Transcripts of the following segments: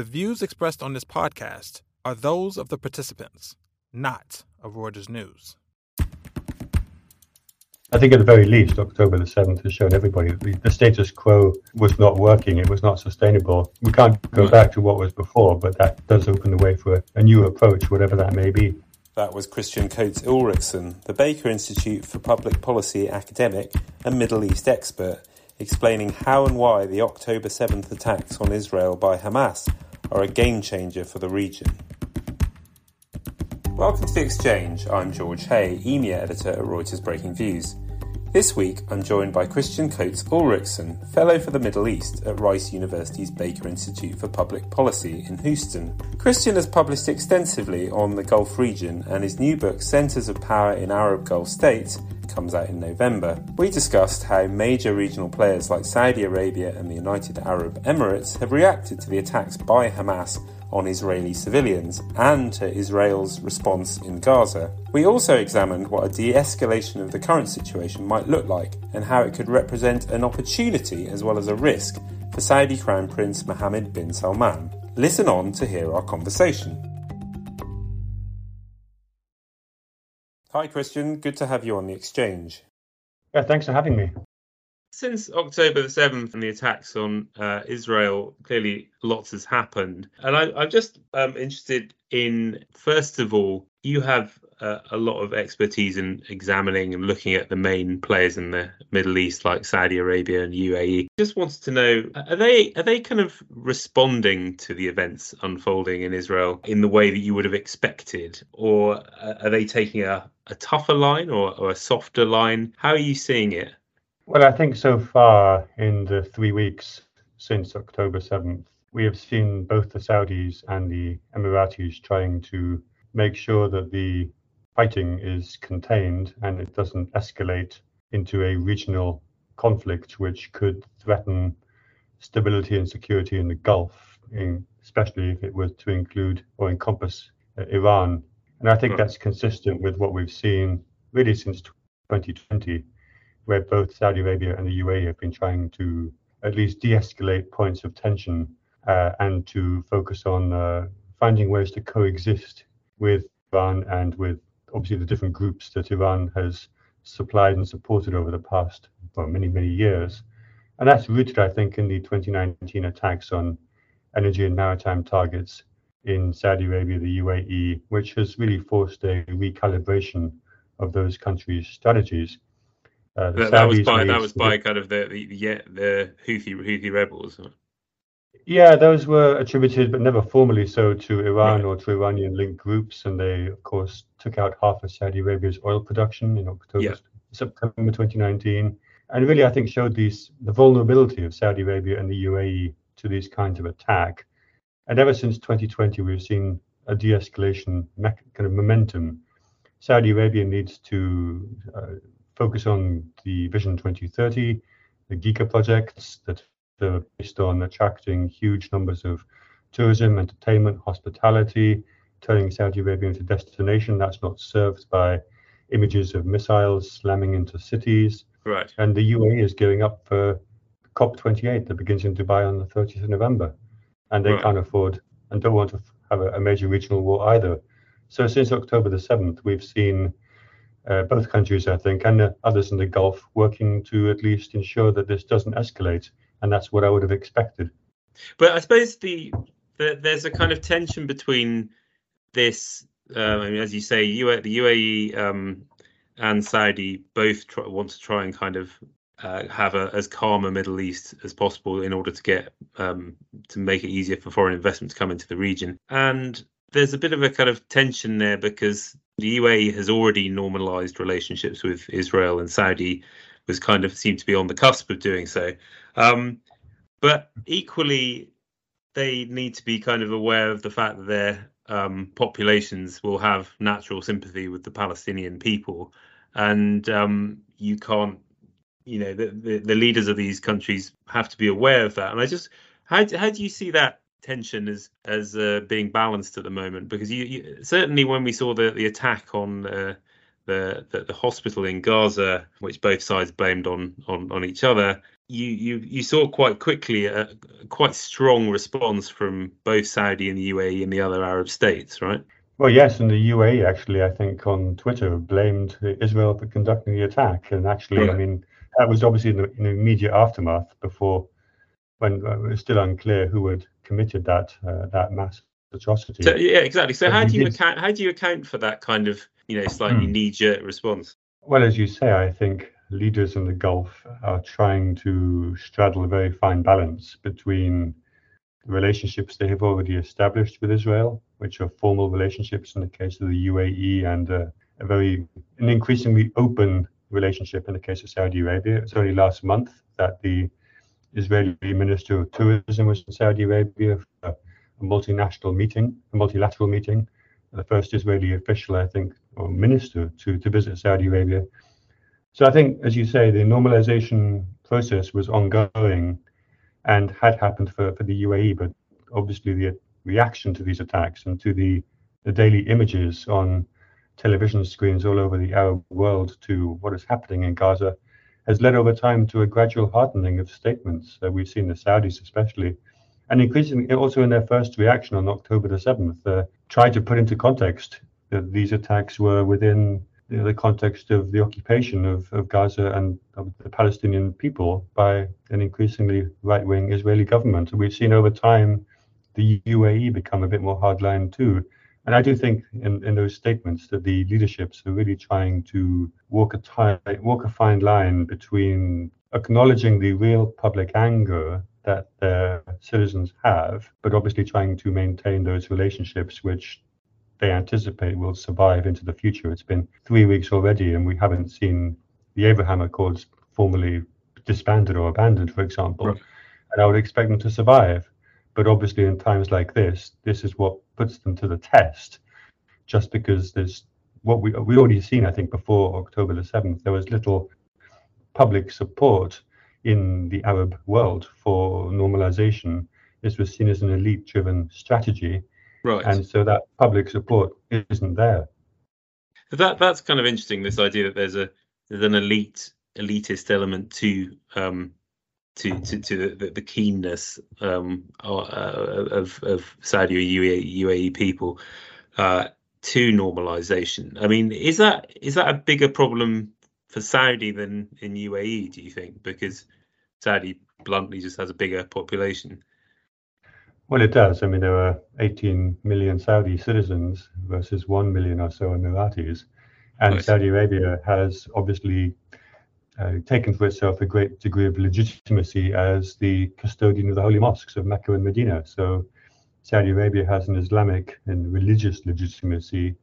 The views expressed on this podcast are those of the participants, not of Reuters News. I think at the very least, October the 7th has shown everybody that the status quo was not working. It was not sustainable. We can't go back to what was before, but that does open the way for a new approach, whatever that may be. That was Kristian Coates Ulrichsen, the Baker Institute for Public Policy academic and Middle East expert, explaining how and why the October 7th attacks on Israel by Hamas are a game changer for the region. Welcome to The Exchange. I'm George Hay, EMEA editor at Reuters Breakingviews. This week, I'm joined by Kristian Coates Ulrichsen, Fellow for the Middle East at Rice University's Baker Institute for Public Policy in Houston. Kristian has published extensively on the Gulf region, and his new book, Centres of Power in Arab Gulf States, comes out in November. We discussed how major regional players like Saudi Arabia and the United Arab Emirates have reacted to the attacks by Hamas on Israeli civilians and to Israel's response in Gaza. We also examined what a de escalation of the current situation might look like and how it could represent an opportunity as well as a risk for Saudi Crown Prince Mohammed bin Salman. Listen on to hear our conversation. Hi, Kristian. Good to have you on the exchange. Yeah, thanks for having me. Since October the 7th and the attacks on uh, Israel, clearly lots has happened. And I, am just um, interested in, first of all, you have a lot of expertise in examining and looking at the main players in the Middle East, like Saudi Arabia and UAE. Just wanted to know are they are they kind of responding to the events unfolding in Israel in the way that you would have expected, or are they taking a, a tougher line or, or a softer line? How are you seeing it? Well, I think so far in the three weeks since October 7th, we have seen both the Saudis and the Emiratis trying to make sure that the fighting is contained and it doesn't escalate into a regional conflict which could threaten stability and security in the Gulf, in, especially if it were to include or encompass uh, Iran. And I think that's consistent with what we've seen really since 2020 where both Saudi Arabia and the UAE have been trying to at least de-escalate points of tension uh, and to focus on uh, finding ways to coexist with Iran and with obviously the different groups that Iran has supplied and supported over the past well, many, many years. And that's rooted, I think, in the 2019 attacks on energy and maritime targets in Saudi Arabia, the UAE, which has really forced a recalibration of those countries' strategies. Uh, that, that, was by that was by kind of the the, yeah, the Houthi Houthi rebels. Yeah, those were attributed, but never formally so, to Iran right. or to Iranian-linked groups, and they, of course, took out half of Saudi Arabia's oil production in October, yeah. September 2019, and really, I think, showed these the vulnerability of Saudi Arabia and the UAE to these kinds of attack. And ever since 2020, we've seen a de-escalation kind of momentum. Saudi Arabia needs to uh, focus on the Vision 2030, the Giga projects that are based on attracting huge numbers of tourism, entertainment, hospitality, turning Saudi Arabia into a destination that's not served by images of missiles slamming into cities. Right. And the UAE is gearing up for COP28 that begins in Dubai on the 30th of November. And they right. can't afford and don't want to have a, a major regional war either. So since October the 7th, we've seen uh, both countries, I think, and uh, others in the Gulf working to at least ensure that this doesn't escalate. And that's what I would have expected. But I suppose the, the there's a kind of tension between this, uh, I mean, as you say, the UAE um, and Saudi both try, want to try and kind of uh, have a, as calm a Middle East as possible in order to get um, to make it easier for foreign investment to come into the region. And there's a bit of a kind of tension there because the UAE has already normalized relationships with Israel, and Saudi was kind of seemed to be on the cusp of doing so. Um, but equally, they need to be kind of aware of the fact that their um, populations will have natural sympathy with the Palestinian people, and um, you can't, you know, the, the, the leaders of these countries have to be aware of that. And I just, how how do you see that tension as as uh, being balanced at the moment because you, you, certainly when we saw the the attack on uh, the, the, the hospital in Gaza, which both sides blamed on on, on each other, you, you you saw quite quickly a, quite strong response from both Saudi and the UAE and the other Arab states, right? Well, yes, and the UAE actually, I think, on Twitter blamed Israel for conducting the attack, and actually, right. I mean, that was obviously in the, in the immediate aftermath before, when uh, it was still unclear who had committed that uh, that mass atrocity. So, yeah, exactly. So, how do you did... account? How do you account for that kind of you know slightly hmm. knee-jerk response? Well, as you say, I think leaders in the Gulf are trying to straddle a very fine balance between the relationships they have already established with Israel, which are formal relationships in the case of the UAE, and uh, a very an increasingly open relationship in the case of Saudi Arabia. It's only last month that the Israeli Minister of Tourism was in Saudi Arabia for a multinational meeting, a multilateral meeting, the first Israeli official, I think, or minister to, to visit Saudi Arabia. So I think, as you say, the normalization process was ongoing and had happened for, for the UAE, but obviously the reaction to these attacks and to the, the daily images on television screens all over the Arab world to what is happening in Gaza has led over time to a gradual hardening of statements. Uh, we've seen the Saudis, especially, and increasingly also in their first reaction on October the 7th, uh, try to put into context that these attacks were within the context of the occupation of, of Gaza and of the Palestinian people by an increasingly right wing Israeli government. And we've seen over time the UAE become a bit more hardline too. And I do think in, in those statements that the leaderships are really trying to walk a tight, walk a fine line between acknowledging the real public anger that their citizens have, but obviously trying to maintain those relationships which they anticipate will survive into the future. It's been three weeks already, and we haven't seen the Abraham Accords formally disbanded or abandoned, for example. Right. And I would expect them to survive. But obviously, in times like this, this is what puts them to the test, just because there's what we we already seen. I think before October the seventh, there was little public support in the Arab world for normalization. This was seen as an elite-driven strategy, Right. And so that public support isn't there. That that's kind of interesting. This idea that there's a there's an elite elitist element to um, to to, to the, the keenness um, uh, of of Saudi or UAE, UAE people uh, to normalization. I mean, is that is that a bigger problem for Saudi than in UAE? Do you think? Because Saudi bluntly just has a bigger population. Well, it does. I mean, there are 18 million Saudi citizens versus 1 million or so Emiratis. And nice. Saudi Arabia has obviously uh, taken for itself a great degree of legitimacy as the custodian of the holy mosques of Mecca and Medina. So Saudi Arabia has an Islamic and religious legitimacy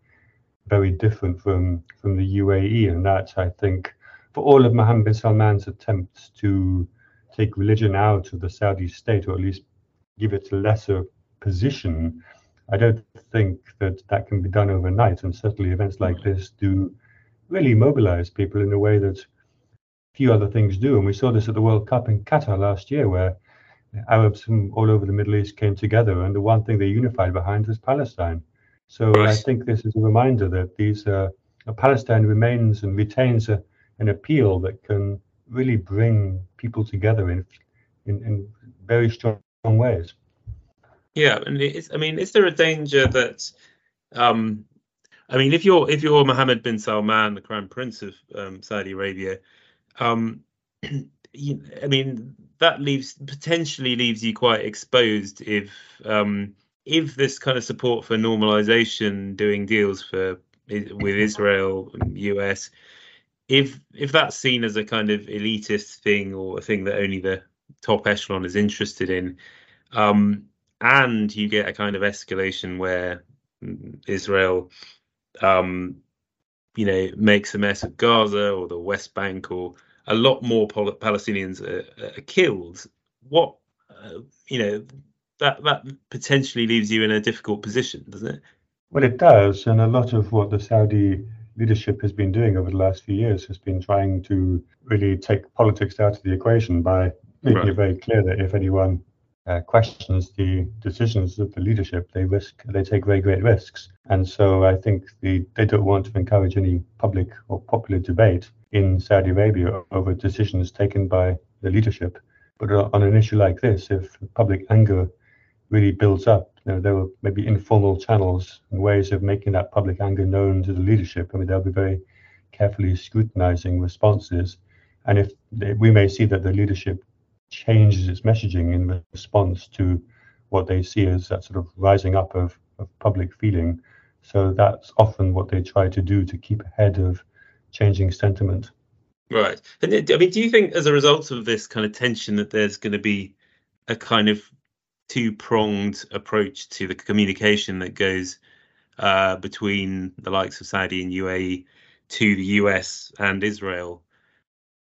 very different from, from the UAE. And that, I think, for all of Mohammed bin Salman's attempts to take religion out of the Saudi state, or at least give it a lesser position, I don't think that that can be done overnight. And certainly, events like this do really mobilize people in a way that few other things do. And we saw this at the World Cup in Qatar last year, where Arabs from all over the Middle East came together, and the one thing they unified behind was Palestine. So I think this is a reminder that these uh, Palestine remains and retains a, an appeal that can really bring people together in in, in very strong ways. Yeah, and I mean, is there a danger that, um, I mean, if you're if you're Mohammed bin Salman, the Crown Prince of um, Saudi Arabia, um, you, I mean, that leaves potentially leaves you quite exposed if um, if this kind of support for normalization, doing deals for with Israel US, if if that's seen as a kind of elitist thing or a thing that only the top echelon is interested in. Um, and you get a kind of escalation where Israel, um, you know, makes a mess of Gaza or the West Bank, or a lot more Palestinians are, are killed. What, uh, you know, that that potentially leaves you in a difficult position, doesn't it? Well, it does, and a lot of what the Saudi leadership has been doing over the last few years has been trying to really take politics out of the equation by making it very clear that if anyone uh, questions the decisions of the leadership, they risk they take very great risks. And so I think the, they don't want to encourage any public or popular debate in Saudi Arabia over decisions taken by the leadership. But on an issue like this, if public anger really builds up, you know, there will maybe informal channels and ways of making that public anger known to the leadership. I mean, they'll be very carefully scrutinizing responses. And if they, we may see that the leadership changes its messaging in response to what they see as that sort of rising up of, of public feeling. So that's often what they try to do to keep ahead of changing sentiment. Right. And I mean, do you think as a result of this kind of tension that there's going to be a kind of two pronged approach to the communication that goes uh, between the likes of Saudi and UAE to the US and Israel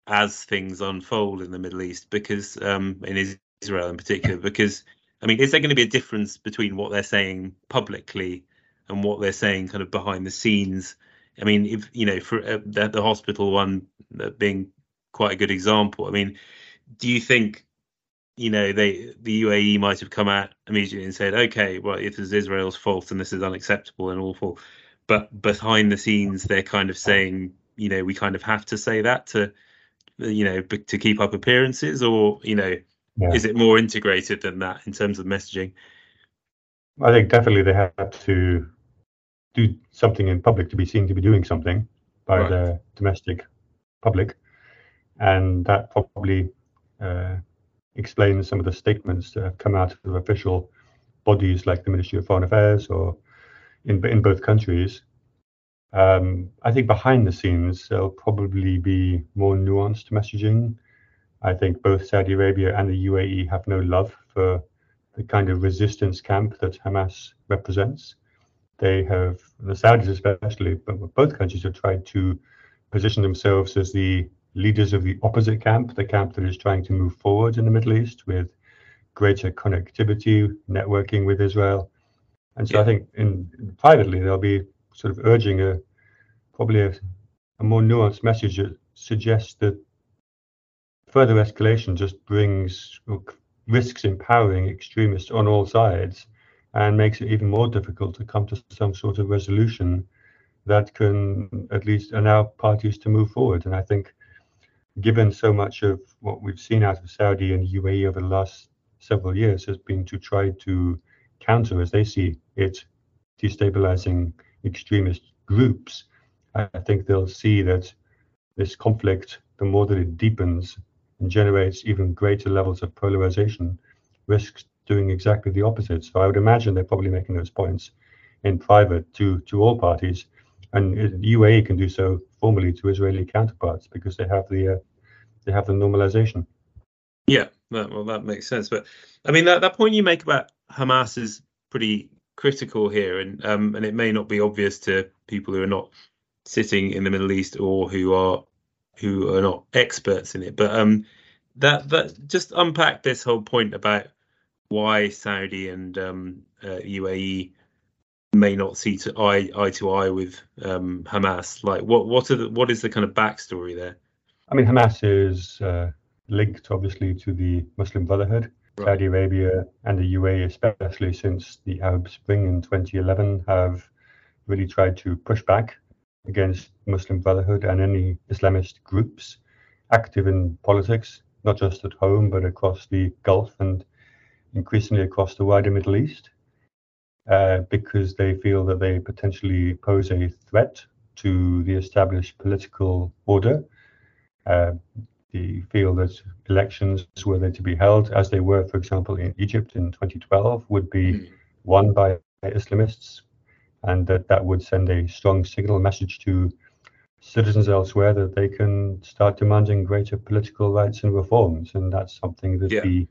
as things unfold in the Middle East? Because um, in Israel in particular, because I mean, is there going to be a difference between what they're saying publicly and what they're saying kind of behind the scenes? I mean, if you know, for uh, the, the hospital one uh, being quite a good example. I mean, do you think you know they the UAE might have come out immediately and said, okay, well, if it is Israel's fault and this is unacceptable and awful, but behind the scenes they're kind of saying, you know, we kind of have to say that to, you know, to keep up appearances, or you know, yeah. is it more integrated than that in terms of messaging? I think definitely they have to do something in public to be seen to be doing something by right. the domestic public, and that probably uh, explains some of the statements that have come out of official bodies like the Ministry of Foreign Affairs or in in both countries. Um, I think behind the scenes there'll probably be more nuanced messaging. I think both Saudi Arabia and the UAE have no love for the kind of resistance camp that Hamas represents. They have, the Saudis especially, but both countries have tried to position themselves as the leaders of the opposite camp, the camp that is trying to move forward in the Middle East with greater connectivity, networking with Israel. And so yeah. I think in, in, privately there'll be sort of urging a probably a, a more nuanced message that suggests that further escalation just brings risks empowering extremists on all sides and makes it even more difficult to come to some sort of resolution that can at least allow parties to move forward. And I think, given so much of what we've seen out of Saudi and UAE over the last several years has been to try to counter, as they see it, destabilizing extremist groups, I think they'll see that this conflict, the more that it deepens and generates even greater levels of polarization, risks doing exactly the opposite. So I would imagine they're probably making those points in private to to all parties, and the UAE can do so formally to Israeli counterparts because they have the uh, they have the normalization. Yeah, well, that makes sense. But I mean, that, that point you make about Hamas is pretty critical here, and um, and it may not be obvious to people who are not sitting in the Middle East or who are who are not experts in it. But um, that that just unpack this whole point about why Saudi and um, uh, UAE may not see to eye eye to eye with um, Hamas. Like, what what are the, what is the kind of backstory there? I mean, Hamas is uh, linked obviously to the Muslim Brotherhood. Saudi Arabia and the UAE, especially since the Arab Spring in 2011, have really tried to push back against Muslim Brotherhood and any Islamist groups active in politics, not just at home but across the Gulf and increasingly across the wider Middle East uh, because they feel that they potentially pose a threat to the established political order. Uh, they feel that elections, were they to be held, as they were, for example, in Egypt in 2012, would be mm. won by Islamists, and that that would send a strong signal message to citizens elsewhere that they can start demanding greater political rights and reforms. And that's something that yeah. the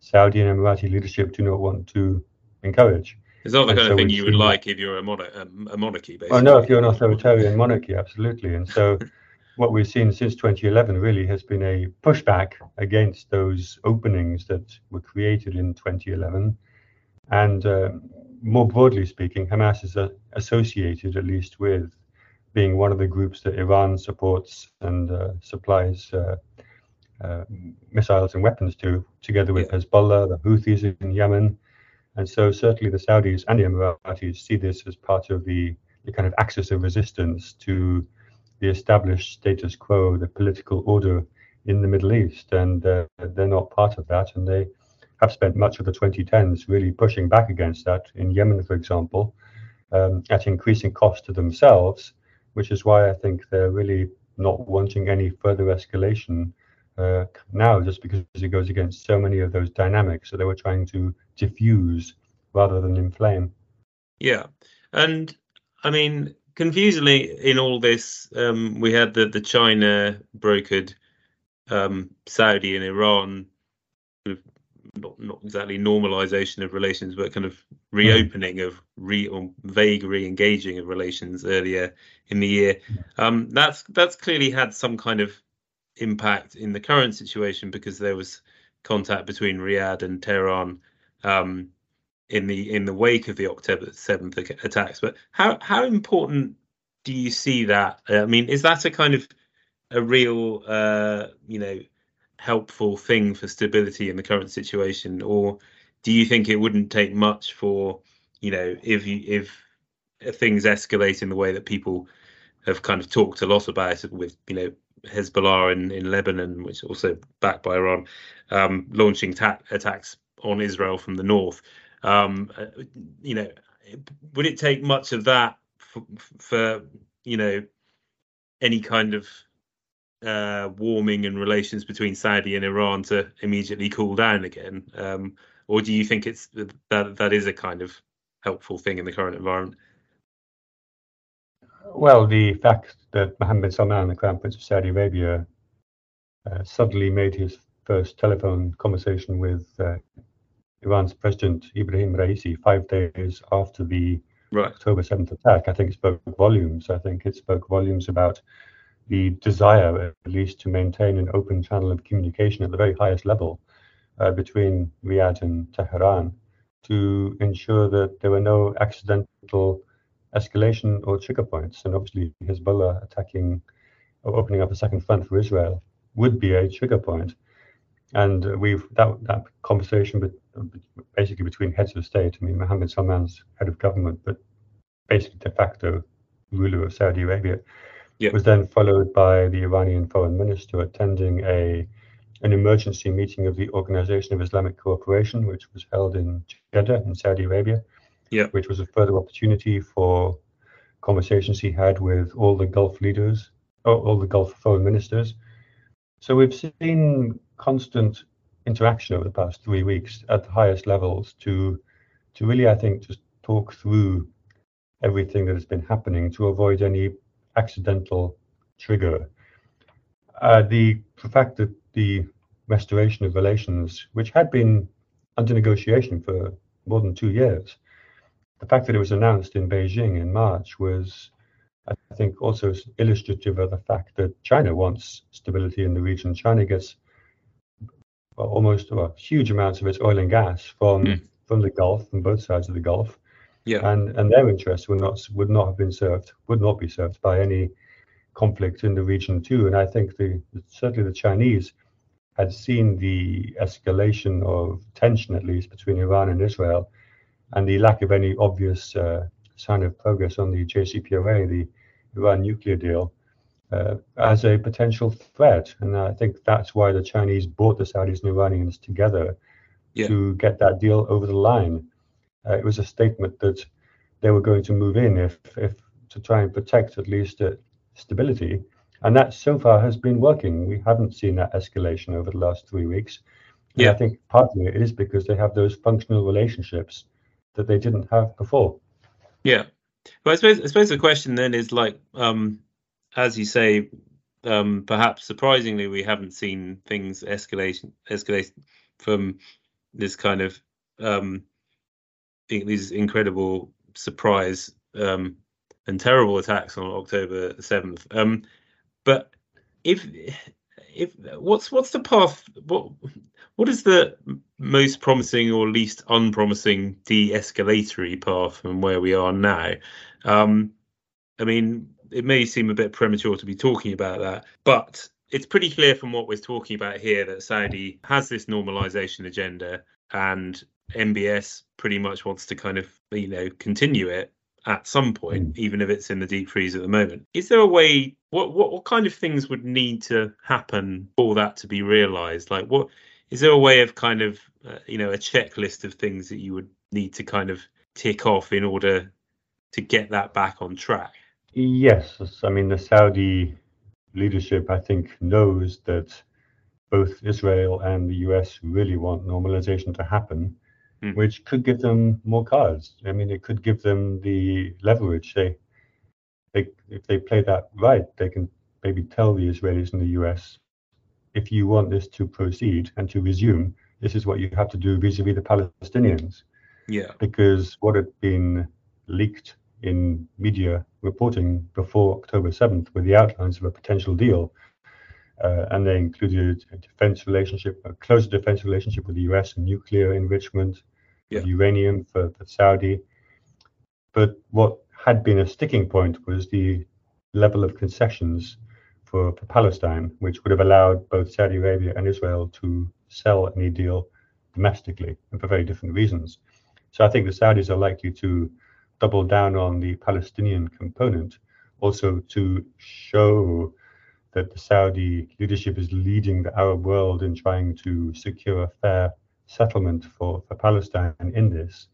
Saudi and Emirati leadership do not want to encourage. It's not the and kind so of thing you would like if you're a, mono- a monarchy, basically. Oh, no, if you're an authoritarian monarchy, absolutely. And so what we've seen since 2011 really has been a pushback against those openings that were created in 2011. And uh, more broadly speaking, Hamas is uh, associated at least with being one of the groups that Iran supports and uh, supplies uh, uh, missiles and weapons to, together with Yeah. Hezbollah, the Houthis in Yemen. And so certainly the Saudis and the Emiratis see this as part of the, the kind of axis of resistance to the established status quo, the political order in the Middle East. And uh, they're not part of that. And they have spent much of the 2010s really pushing back against that. In Yemen, for example, um, at increasing cost to themselves, which is why I think they're really not wanting any further escalation uh, now, just because it goes against so many of those dynamics. So they were trying to diffuse rather than inflame. Yeah, and I mean, confusingly, in all this, um, we had the the China brokered um, Saudi and Iran, not not exactly normalization of relations, but kind of reopening of re or vague re-engaging of relations earlier in the year. Um, that's that's clearly had some kind of impact in the current situation because there was contact between Riyadh and Tehran um, in the in the wake of the October seventh attacks. But how how important do you see that? I mean, is that a kind of a real uh, you know helpful thing for stability in the current situation, or do you think it wouldn't take much for you know if you if things escalate in the way that people have kind of talked a lot about it with you know Hezbollah in, in Lebanon, which is also backed by Iran, um, launching ta- attacks on Israel from the north. Um, you know, would it take much of that for, for you know any kind of uh, warming in relations between Saudi and Iran to immediately cool down again, um, or do you think it's that that is a kind of helpful thing in the current environment? Well, the fact that Mohammed Salman, the Crown Prince of Saudi Arabia, uh, suddenly made his first telephone conversation with uh, Iran's President Ibrahim Raisi five days after the right. October 7th attack, I think it spoke volumes. I think it spoke volumes about the desire, at least, to maintain an open channel of communication at the very highest level uh, between Riyadh and Tehran to ensure that there were no accidental escalation or trigger points. And obviously, Hezbollah attacking or opening up a second front for Israel would be a trigger point. And we've that that conversation, but basically between heads of state. I mean, Mohammed Salman's head of government, but basically de facto ruler of Saudi Arabia, yep. was then followed by the Iranian foreign minister attending a an emergency meeting of the Organization of Islamic Cooperation, which was held in Jeddah in Saudi Arabia yeah. which was a further opportunity for conversations he had with all the Gulf leaders, all the Gulf foreign ministers. So we've seen constant interaction over the past three weeks at the highest levels to, to really, I think, just talk through everything that has been happening to avoid any accidental trigger. Uh, the, the fact that the restoration of relations, which had been under negotiation for more than two years, the fact that it was announced in Beijing in March was, I think, also illustrative of the fact that China wants stability in the region. China gets well, almost well, huge amounts of its oil and gas from mm. from the Gulf, from both sides of the Gulf. Yeah. And and their interests would not would not have been served, would not be served by any conflict in the region too. And I think the certainly the Chinese had seen the escalation of tension, at least between Iran and Israel, and the lack of any obvious uh, sign of progress on the JCPOA, the Iran nuclear deal, uh, as a potential threat. And I think that's why the Chinese brought the Saudis and Iranians together yeah. to get that deal over the line. Uh, it was a statement that they were going to move in if, if to try and protect at least uh, stability. And that so far has been working. We haven't seen that escalation over the last three weeks. And yeah. I think partly it is because they have those functional relationships that they didn't have before. Yeah, but I suppose I suppose the question then is like, um, as you say, um, perhaps surprisingly, we haven't seen things escalate escalate from this kind of um, these incredible surprise um, and terrible attacks on October seventh. Um, but if if what's what's the path? What what is the most promising or least unpromising de-escalatory path from where we are now? Um, I mean, it may seem a bit premature to be talking about that, but it's pretty clear from what we're talking about here that Saudi has this normalization agenda and MBS pretty much wants to kind of, you know, continue it at some point, mm. even if it's in the deep freeze at the moment. Is there a way? What what what kind of things would need to happen for that to be realised? Like, what is there a way of kind of uh, you know a checklist of things that you would need to kind of tick off in order to get that back on track? Yes, I mean the Saudi leadership, I think, knows that both Israel and the US really want normalization to happen mm. which could give them more cards. I mean, it could give them the leverage. They, they, if they play that right, they can maybe tell the Israelis and the US, if you want this to proceed and to resume, this is what you have to do vis-a-vis the Palestinians. Yeah. Because what had been leaked in media reporting before October 7th were the outlines of a potential deal. Uh, and they included a defense relationship, a closer defense relationship with the US and nuclear enrichment, yeah. uranium for, for Saudi. But what had been a sticking point was the level of concessions for, for Palestine, which would have allowed both Saudi Arabia and Israel to sell any deal domestically and for very different reasons. So I think the Saudis are likely to double down on the Palestinian component, also to show that the Saudi leadership is leading the Arab world in trying to secure a fair settlement for, for Palestine in this.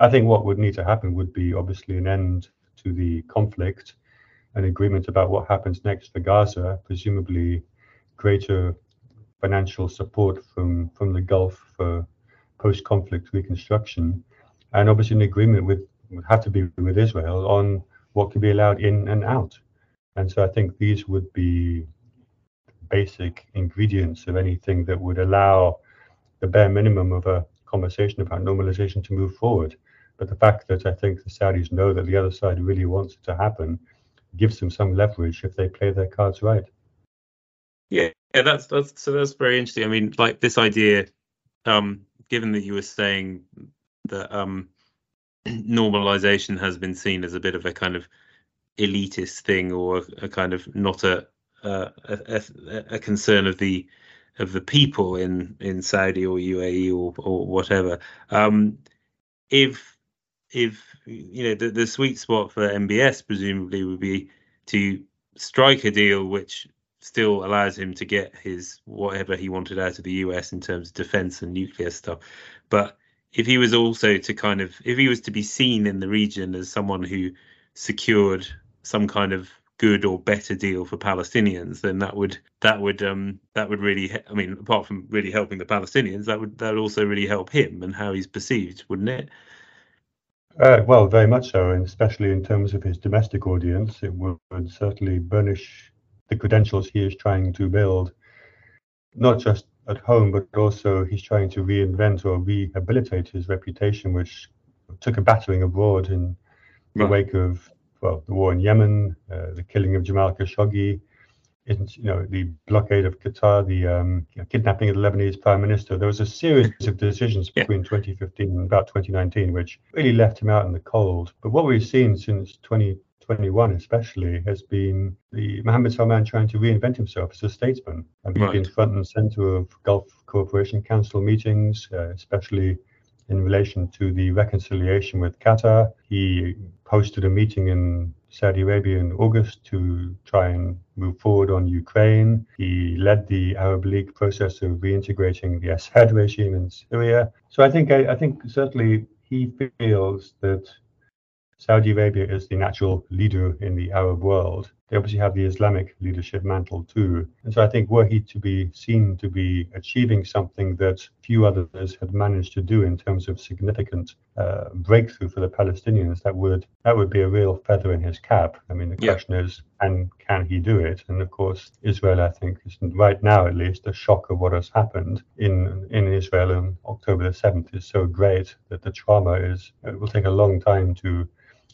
I think what would need to happen would be obviously an end to the conflict, an agreement about what happens next for Gaza, presumably greater financial support from, from the Gulf for post conflict reconstruction, and obviously an agreement with would have to be with Israel on what could be allowed in and out. And so I think these would be basic ingredients of anything that would allow the bare minimum of a conversation about normalization to move forward. But the fact that I think the Saudis know that the other side really wants it to happen gives them some leverage if they play their cards right. Yeah, yeah, that's that's so that's very interesting. I mean, like this idea, um, given that you were saying that um, normalization has been seen as a bit of a kind of elitist thing or a, kind of not a, uh, a, a concern of the of the people in in Saudi or UAE or or whatever. Um, if if you know the, the sweet spot for MBS presumably would be to strike a deal which still allows him to get his whatever he wanted out of the US in terms of defense and nuclear stuff. But if he was also to kind of if he was to be seen in the region as someone who secured some kind of good or better deal for Palestinians, then that would that would um, that would really I mean apart from really helping the Palestinians, that would that would also really help him and how he's perceived, wouldn't it? Uh, well, very much so, and especially in terms of his domestic audience, it would, would certainly burnish the credentials he is trying to build, not just at home, but also he's trying to reinvent or rehabilitate his reputation, which took a battering abroad in the right. wake of well, the war in Yemen, uh, the killing of Jamal Khashoggi, you know, the blockade of Qatar, the um, kidnapping of the Lebanese prime minister. There was a series of decisions between yeah. 2015 and about 2019 which really left him out in the cold. But what we've seen since 2021, especially, has been the Mohammed Salman trying to reinvent himself as a statesman. And being right. front and center of Gulf Cooperation Council meetings, uh, especially in relation to the reconciliation with Qatar. He hosted a meeting in Saudi Arabia in August to try and move forward on Ukraine. He led the Arab League process of reintegrating the Assad regime in Syria. So I think I, I think certainly he feels that Saudi Arabia is the natural leader in the Arab world. They obviously have the Islamic leadership mantle too. And so I think were he to be seen to be achieving something that few others had managed to do in terms of significant uh, breakthrough for the Palestinians, that would that would be a real feather in his cap. I mean, the yeah. question is, and can he do it? And of course, Israel, I think, is right now at least the shock of what has happened in in Israel on October the seventh is so great that the trauma is it will take a long time to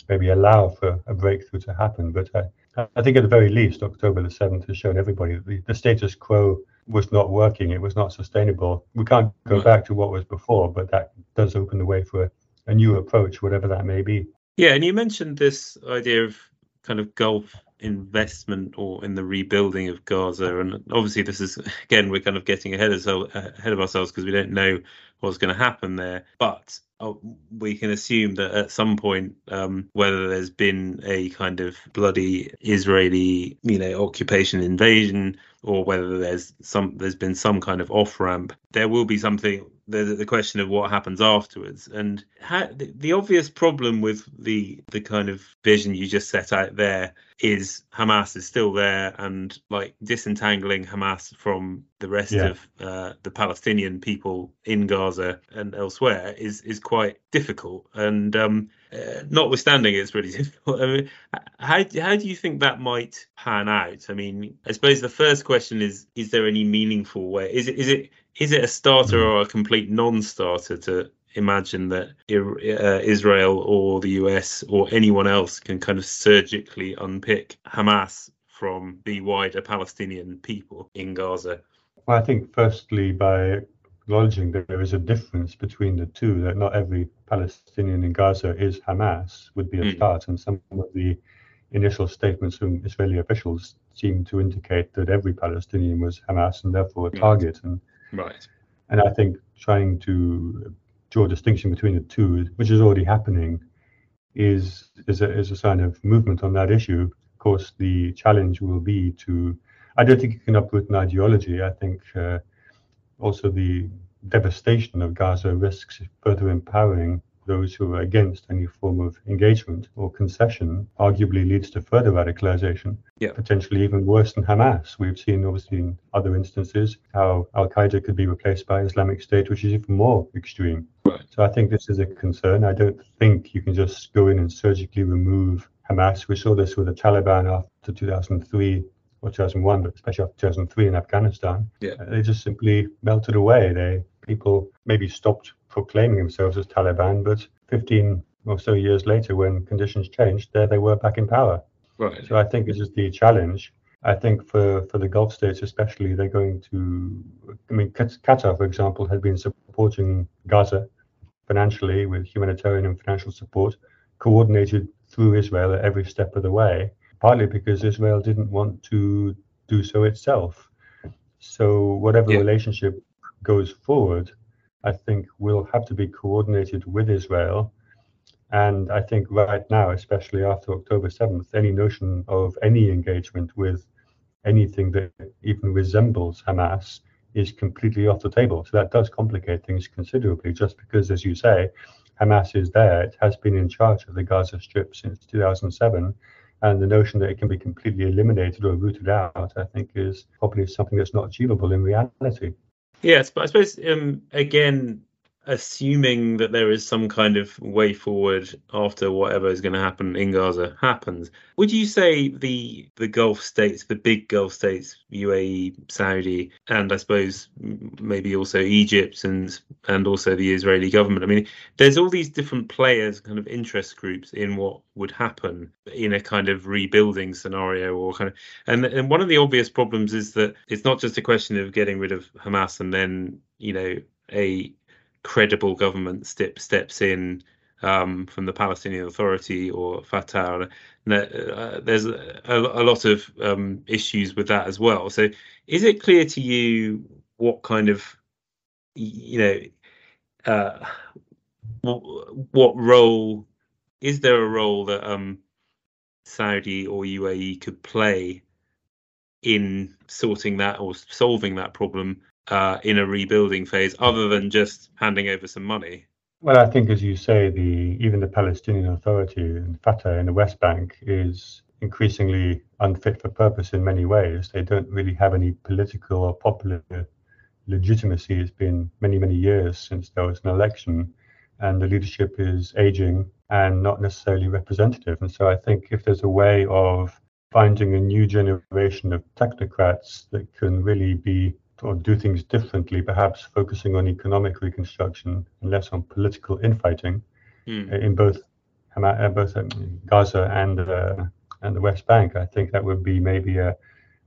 maybe allow for a breakthrough to happen. But I, I think at the very least, October the 7th has shown everybody that the, the status quo was not working. It was not sustainable. We can't go mm. back to what was before, but that does open the way for a, a new approach, whatever that may be. Yeah, and you mentioned this idea of kind of Gulf investment or in the rebuilding of Gaza. And obviously, this is again we're kind of getting ahead of ahead of ourselves because we don't know what's going to happen there. But oh, we can assume that at some point, um, whether there's been a kind of bloody Israeli, you know, occupation invasion, or whether there's some there's been some kind of off ramp, there will be something the the question of what happens afterwards. And the, the, obvious problem with the the kind of vision you just set out there is Hamas is still there and like disentangling Hamas from the rest yeah. of uh, the Palestinian people in Gaza and elsewhere is is quite difficult. And um, uh, notwithstanding it's really difficult. I mean, how how do you think that might pan out? I mean I suppose the first question is is there any meaningful way? Is it is it is it a starter or a complete non-starter to imagine that uh, Israel or the US or anyone else can kind of surgically unpick Hamas from the wider Palestinian people in Gaza? Well, I think firstly by acknowledging that there is a difference between the two, that not every Palestinian in Gaza is Hamas, would be a mm. start. And some of the initial statements from Israeli officials seem to indicate that every Palestinian was Hamas and therefore a hmm. target. And Right. And I think trying to draw a distinction between the two, which is already happening, is is a, is a sign of movement on that issue. Of course, the challenge will be to. I don't think you can uproot an ideology. I think uh, also the devastation of Gaza risks further empowering those who are against any form of engagement or concession arguably leads to further radicalization, yeah. potentially even worse than Hamas. We've seen, obviously, in other instances, how Al Qaeda could be replaced by Islamic State, which is even more extreme. Right. So I think this is a concern. I don't think you can just go in and surgically remove Hamas. We saw this with the Taliban after 2003 or 2001, but especially after 2003 in Afghanistan. Yeah. They just simply melted away. They people maybe stopped proclaiming themselves as Taliban, but 15 or so years later, when conditions changed, there they were back in power. Right. So I think this is the challenge. I think for, for the Gulf states, especially, they're going to. I mean, Qatar, for example, has been supporting Gaza financially with humanitarian and financial support, coordinated through Israel at every step of the way, partly because Israel didn't want to do so itself. So, whatever yeah. relationship goes forward, I think will have to be coordinated with Israel. And I think right now, especially after October 7th, any notion of any engagement with anything that even resembles Hamas is completely off the table. So that does complicate things considerably, just because, as you say, Hamas is there. It has been in charge of the Gaza Strip since 2007. And the notion that it can be completely eliminated or rooted out, I think, is probably something that's not achievable in reality. Yes, but I suppose um, again, assuming that there is some kind of way forward after whatever is going to happen in Gaza happens, would you say the the Gulf states, the big Gulf states, UAE, Saudi, and I suppose maybe also Egypt and and also the Israeli government? I mean, there's all these different players, kind of interest groups in what would happen in a kind of rebuilding scenario or kind of and and one of the obvious problems is that it's not just a question of getting rid of Hamas and then you know a credible government step, steps in um, from the Palestinian Authority or Fatah. Uh, there's a, a, lot of um, issues with that as well. So, is it clear to you what kind of, you know, uh, what, role is there a role that um, Saudi or UAE could play in sorting that or solving that problem uh, in a rebuilding phase, other than just handing over some money? Well, I think, as you say, the even the Palestinian Authority and Fatah in the West Bank is increasingly unfit for purpose in many ways. They don't really have any political or popular legitimacy. It's been many, many years since there was an election, and the leadership is aging and not necessarily representative. And so I think if there's a way of finding a new generation of technocrats that can really be or do things differently, perhaps focusing on economic reconstruction and less on political infighting mm. in both uh, both um, Gaza and uh, and the West Bank. I think that would be maybe a,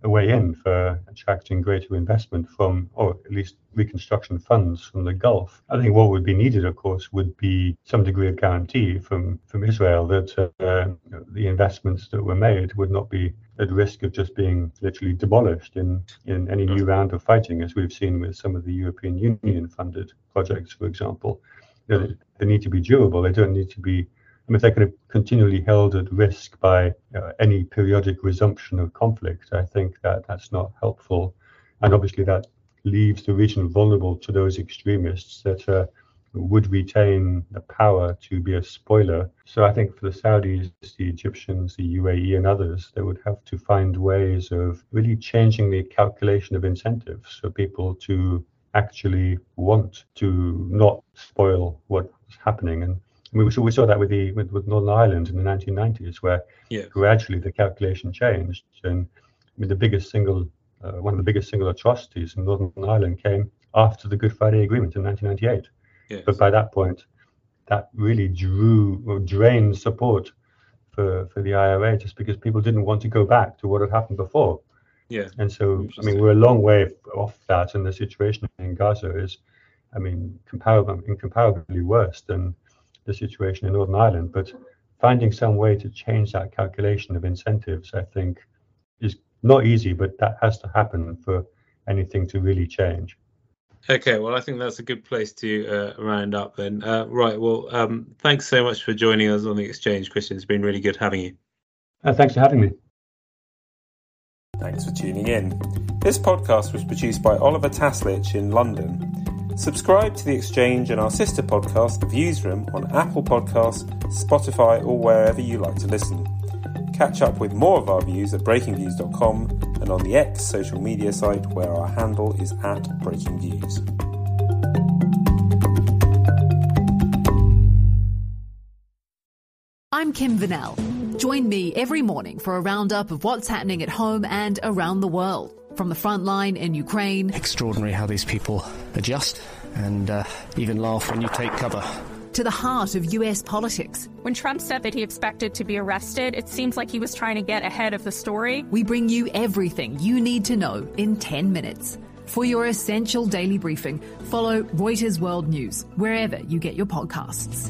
a way in for attracting greater investment from, or at least reconstruction funds from the Gulf. I think what would be needed, of course, would be some degree of guarantee from, from Israel that uh, the investments that were made would not be at risk of just being literally demolished in, in any new round of fighting, as we've seen with some of the European Union funded projects, for example. They, they need to be durable, they don't need to be Of continually held at risk by uh, any periodic resumption of conflict, I think that that's not helpful. And obviously, that leaves the region vulnerable to those extremists that uh, would retain the power to be a spoiler. So I think for the Saudis, the Egyptians, the UAE, and others, they would have to find ways of really changing the calculation of incentives for people to actually want to not spoil what's happening. And we, saw, we saw that with the with, with Northern Ireland in the 1990s, where yeah. gradually the calculation changed, and mean the biggest single uh, one of the biggest single atrocities in Northern Ireland came after the Good Friday Agreement in 1998. Yes. But by that point, that really drew or drained support for for the IRA just because people didn't want to go back to what had happened before. Yeah. And so, I mean, we're a long way off that, and the situation in Gaza is, I mean, comparable, incomparably worse than the situation in Northern Ireland. But finding some way to change that calculation of incentives, I think, is not easy, but that has to happen for anything to really change. Okay, well, I think that's a good place to uh, round up then. Uh, right, well, um, thanks so much for joining us on the exchange, Kristian. It's been really good having you. Uh, thanks for having me. Thanks for tuning in. This podcast was produced by Oliver Taslich in London Subscribe to The Exchange and our sister podcast, The Viewsroom, on Apple Podcasts, Spotify, or wherever you like to listen. Catch up with more of our views at breakingviews.com and on the X social media site where our handle is at breakingviews. I'm Kim Vanell. Join me every morning for a roundup of what's happening at home and around the world from the front line in Ukraine. Extraordinary how these people adjust and uh, even laugh when you take cover. To the heart of US politics. When Trump said that he expected to be arrested, it seems like he was trying to get ahead of the story. We bring you everything you need to know in 10 minutes. For your essential daily briefing, follow Reuters World News wherever you get your podcasts.